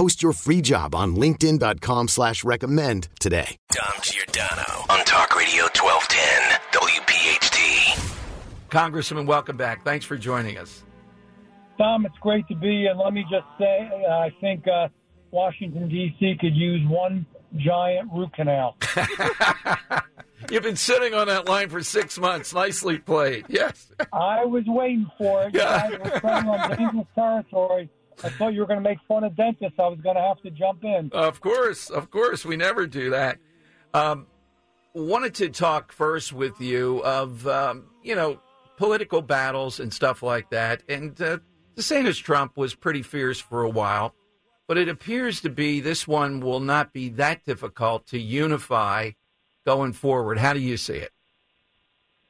Post your free job on LinkedIn.com slash recommend today. Dom Giordano on Talk Radio 1210 WPHT. Congressman, welcome back. Thanks for joining us. Dom, it's great to be. And let me just say, uh, I think uh, Washington D.C. could use one giant root canal. You've been sitting on that line for six months. Nicely played. Yes. I was waiting for it. You guys were treading on dangerous territory. I thought you were going to make fun of dentists. I was going to have to jump in. Of course, of course, we never do that. Um, wanted to talk first with you of um, you know political battles and stuff like that. And uh, DeSantis Trump was pretty fierce for a while, but it appears to be this one will not be that difficult to unify going forward. How do you see it?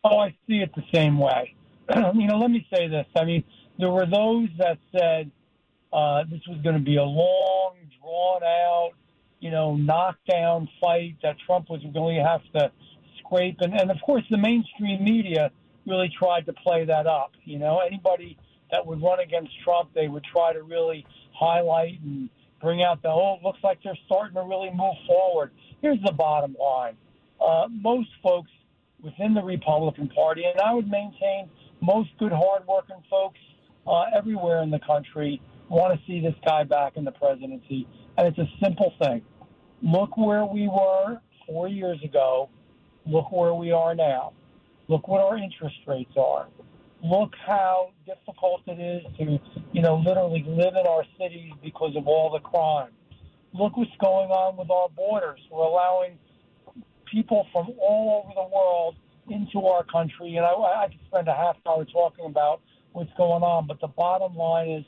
Oh, I see it the same way. you know, let me say this. I mean, there were those that said uh, this was going to be a long, drawn out, you know, knockdown fight that Trump was going to have to scrape. And, and of course, the mainstream media really tried to play that up. You know, anybody that would run against Trump, they would try to really highlight and bring out the, oh, it looks like they're starting to really move forward. Here's the bottom line. Uh, most folks within the Republican Party, and I would maintain most good, hardworking folks uh, everywhere in the country want to see this guy back in the presidency. And it's a simple thing. Look where we were four years ago. Look where we are now. Look what our interest rates are. Look how difficult it is to, you know, literally live in our cities because of all the crime. Look what's going on with our borders. We're allowing people from all over the world into our country. And I, I could spend a half hour talking about what's going on, but the bottom line is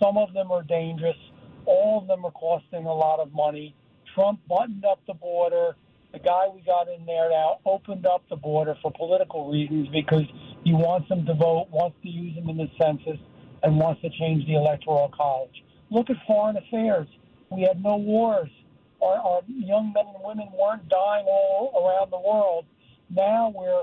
some of them are dangerous. All of them are costing a lot of money. Trump buttoned up the border. The guy we got in there now opened up the border for political reasons because he wants them to vote, wants to use them in the census, and wants to change the electoral college. Look at foreign affairs. We had no wars. Our, our young men and women weren't dying all around the world. Now we're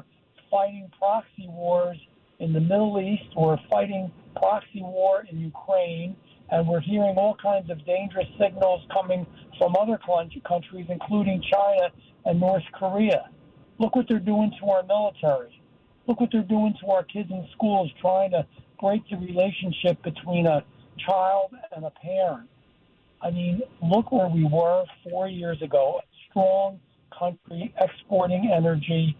fighting proxy wars in the Middle East. We're fighting proxy war in Ukraine, and we're hearing all kinds of dangerous signals coming from other countries, including China and North Korea. Look what they're doing to our military. Look what they're doing to our kids in schools, trying to break the relationship between a child and a parent. I mean, look where we were four years ago. A strong country, exporting energy,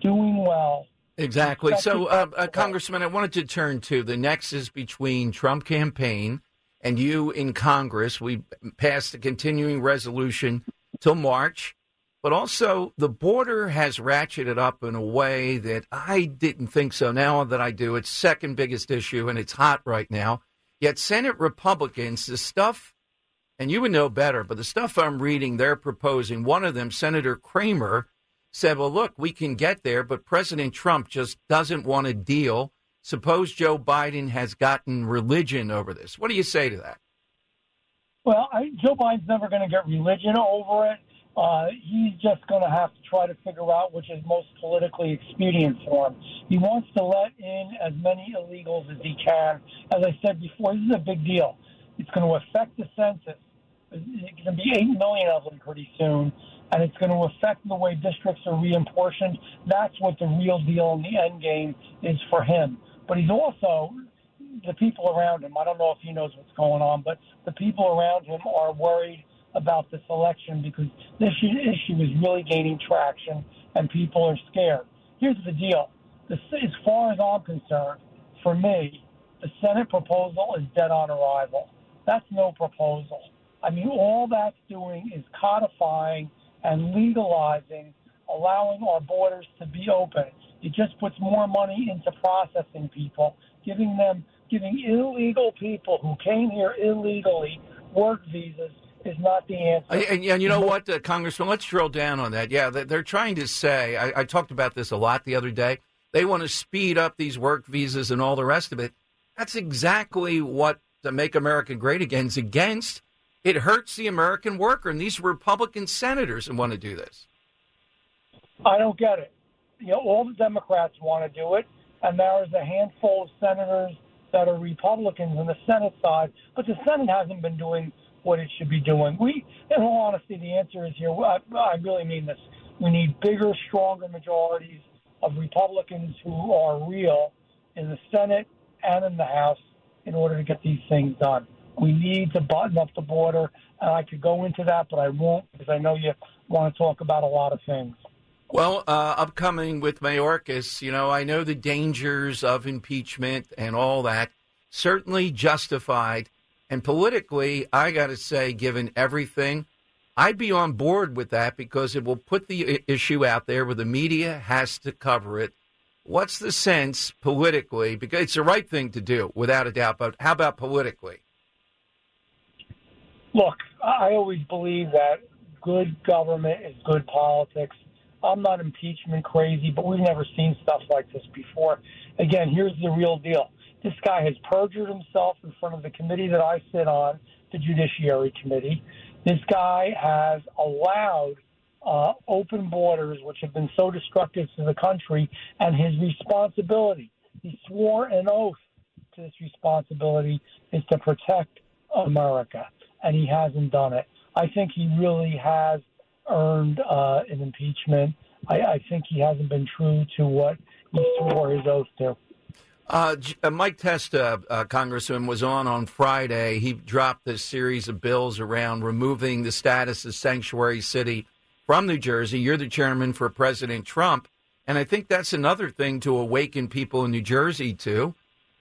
doing well. Exactly. So, uh, uh, Congressman, I wanted to turn to the nexus between Trump campaign and you in Congress. We passed a continuing resolution till March, but also the border has ratcheted up in a way that I didn't think so. Now that I do, it's second biggest issue and it's hot right now. Yet Senate Republicans, the stuff, and you would know better, but the stuff I'm reading, they're proposing. One of them, Senator Cramer said, well, look, we can get there, but President Trump just doesn't want a deal. Suppose Joe Biden has gotten religion over this. What do you say to that? Well, I, Joe Biden's never going to get religion over it. Uh, he's just going to have to try to figure out which is most politically expedient for him. He wants to let in as many illegals as he can. As I said before, this is a big deal. It's going to affect the census. It's going to be 8 million of them pretty soon and it's going to affect the way districts are reapportioned. That's what the real deal in the end game is for him. But he's also the people around him. I don't know if he knows what's going on, but the people around him are worried about this election because this issue is really gaining traction and people are scared. Here's the deal. This, as far as I'm concerned, for me, the Senate proposal is dead on arrival. That's no proposal. I mean, all that's doing is codifying and legalizing, allowing our borders to be open. It just puts more money into processing people, giving them, giving illegal people who came here illegally work visas is not the answer. And, and you know what, uh, Congressman, let's drill down on that. Yeah, they're trying to say, I, I talked about this a lot the other day. They want to speed up these work visas and all the rest of it. That's exactly what the Make America Great Again is against. It hurts the American worker, and these Republican senators want to do this. I don't get it. You know, all the Democrats want to do it, and there is a handful of senators that are Republicans in the Senate side, but the Senate hasn't been doing what it should be doing. We, in all honesty, the answer is here. I, I really mean this. We need bigger, stronger majorities of Republicans who are real in the Senate and in the House in order to get these things done. We need to button up the border, and I could go into that, but I won't because I know you want to talk about a lot of things. Well, uh, upcoming with Mayorkas, you know, I know the dangers of impeachment and all that, certainly justified. And politically, I got to say, given everything, I'd be on board with that because it will put the issue out there where the media has to cover it. What's the sense politically? Because it's the right thing to do, without a doubt. But how about politically? Look, I always believe that good government is good politics. I'm not impeachment crazy, but we've never seen stuff like this before. Again, here's the real deal. This guy has perjured himself in front of the committee that I sit on, the Judiciary Committee. This guy has allowed uh, open borders, which have been so destructive to the country, and his responsibility. He swore an oath to this responsibility is to protect America, and he hasn't done it. I think he really has earned uh, an impeachment. I, I think he hasn't been true to what he swore his oath to. Uh, uh, Mike Testa, uh, Congressman, was on on Friday. He dropped this series of bills around removing the status of sanctuary city from New Jersey. You're the chairman for President Trump. And I think that's another thing to awaken people in New Jersey to.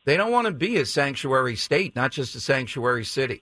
They don't want to be a sanctuary state, not just a sanctuary city.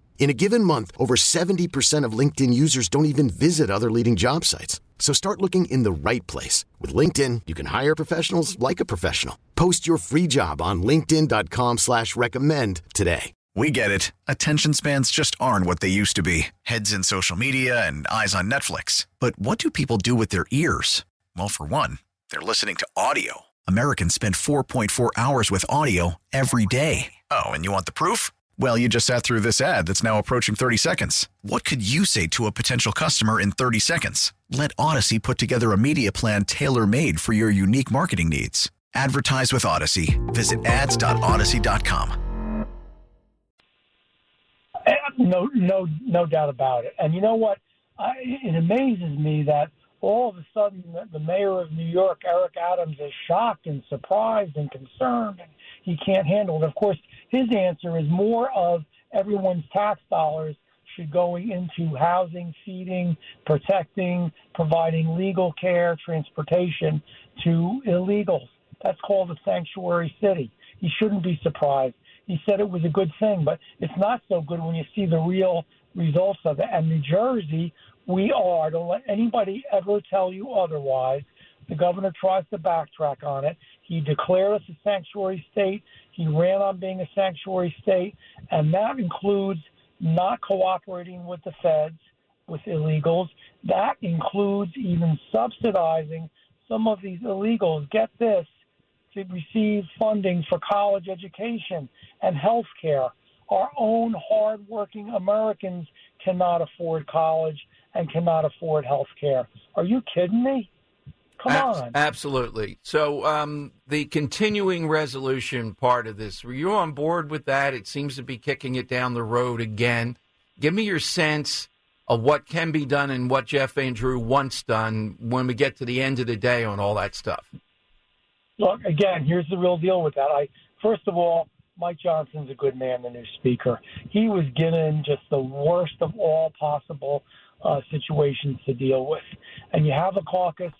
In a given month, over 70% of LinkedIn users don't even visit other leading job sites. So start looking in the right place. With LinkedIn, you can hire professionals like a professional. Post your free job on linkedin.com slash recommend today. We get it. Attention spans just aren't what they used to be. Heads in social media and eyes on Netflix. But what do people do with their ears? Well, for one, they're listening to audio. Americans spend 4.4 hours with audio every day. Oh, and you want the proof? Well, you just sat through this ad that's now approaching 30 seconds. What could you say to a potential customer in 30 seconds? Let Audacy put together a media plan tailor made for your unique marketing needs. Advertise with Audacy. Visit. Eh, no, no, no doubt about it. And you know what? I, it amazes me that all of a sudden the mayor of New York, Eric Adams, is shocked and surprised and concerned, and he can't handle it. Of course, his answer is more of everyone's tax dollars should go into housing, feeding, protecting, providing legal care, transportation to illegals. That's called a sanctuary city. He shouldn't be surprised. He said it was a good thing, but it's not so good when you see the real results of it. And New Jersey, we are, don't let anybody ever tell you otherwise, The governor tries to backtrack on it. He declared us a sanctuary state. He ran on being a sanctuary state, and that includes not cooperating with the feds, with illegals. That includes even subsidizing some of these illegals. Get this to receive funding for college education and health care. Our own hardworking Americans cannot afford college and cannot afford health care. Are you kidding me? Come on. Absolutely. So, um, the continuing resolution part of this, were you on board with that? It seems to be kicking it down the road again. Give me your sense of what can be done and what Jeff Van Drew wants done when we get to the end of the day on all that stuff. Look, again, here's the real deal with that. I first of all, Mike Johnson's a good man, the new speaker. He was given just the worst of all possible uh, situations to deal with, and you have a caucus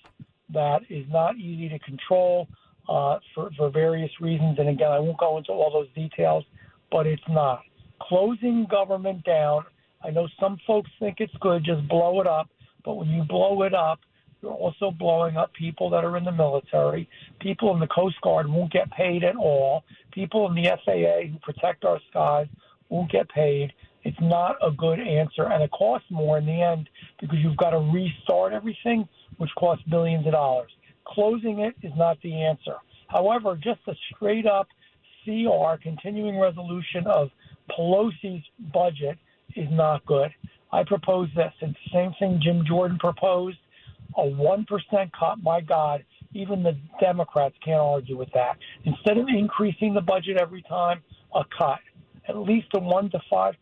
that is not easy to control uh, for for various reasons. And again, I won't go into all those details, but it's not closing government down. I know some folks think it's good, just blow it up. But when you blow it up, you're also blowing up people that are in the military. People in the Coast Guard won't get paid at all. People in the FAA who protect our skies won't get paid. It's not a good answer, and it costs more in the end because you've got to restart everything, which costs billions of dollars. Closing it is not the answer. However, just a straight up CR, continuing resolution of Pelosi's budget, is not good. I propose this. It's the same thing Jim Jordan proposed a 1% cut. My God, even the Democrats can't argue with that. Instead of increasing the budget every time, a cut. At least a 1 to 5%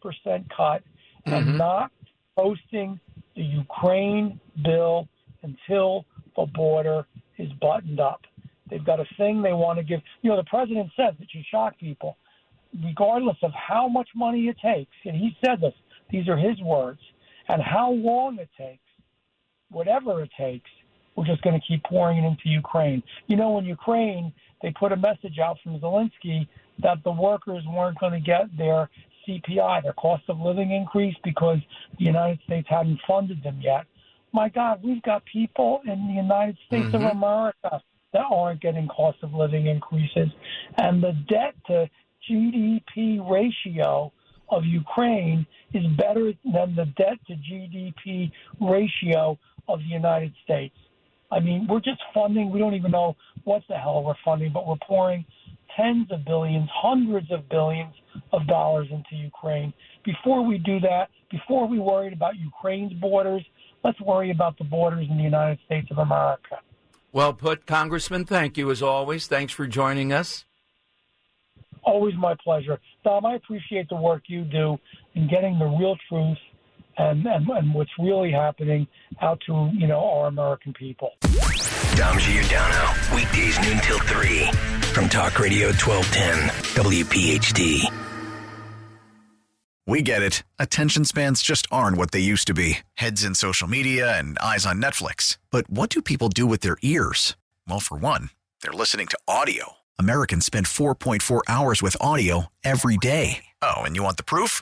cut and mm-hmm. not posting the Ukraine bill until the border is buttoned up. They've got a thing they want to give. You know, the president said that you shock people, regardless of how much money it takes. And he said this, these are his words, and how long it takes, whatever it takes, we're just going to keep pouring it into Ukraine. You know, in Ukraine, they put a message out from Zelensky that the workers weren't going to get their CPI, their cost of living increase, because the United States hadn't funded them yet. My God, we've got people in the United States of mm-hmm. America that aren't getting cost of living increases. And the debt to GDP ratio of Ukraine is better than the debt to GDP ratio of the United States. I mean, we're just funding, we don't even know what the hell we're funding, but we're pouring tens of billions, hundreds of billions of dollars into Ukraine. Before we do that, before we worried about Ukraine's borders, let's worry about the borders in the United States of America. Well put, Congressman. Thank you as always. Thanks for joining us. Always my pleasure. Dom, I appreciate the work you do in getting the real truth and, and, and what's really happening out to, you know, our American people. Dom Giordano. Weekdays noon till 3. From Talk Radio 1210. WPHT. We get it. Attention spans just aren't what they used to be heads in social media and eyes on Netflix. But what do people do with their ears? Well, for one, they're listening to audio. Americans spend 4.4 hours with audio every day. Oh, and you want the proof?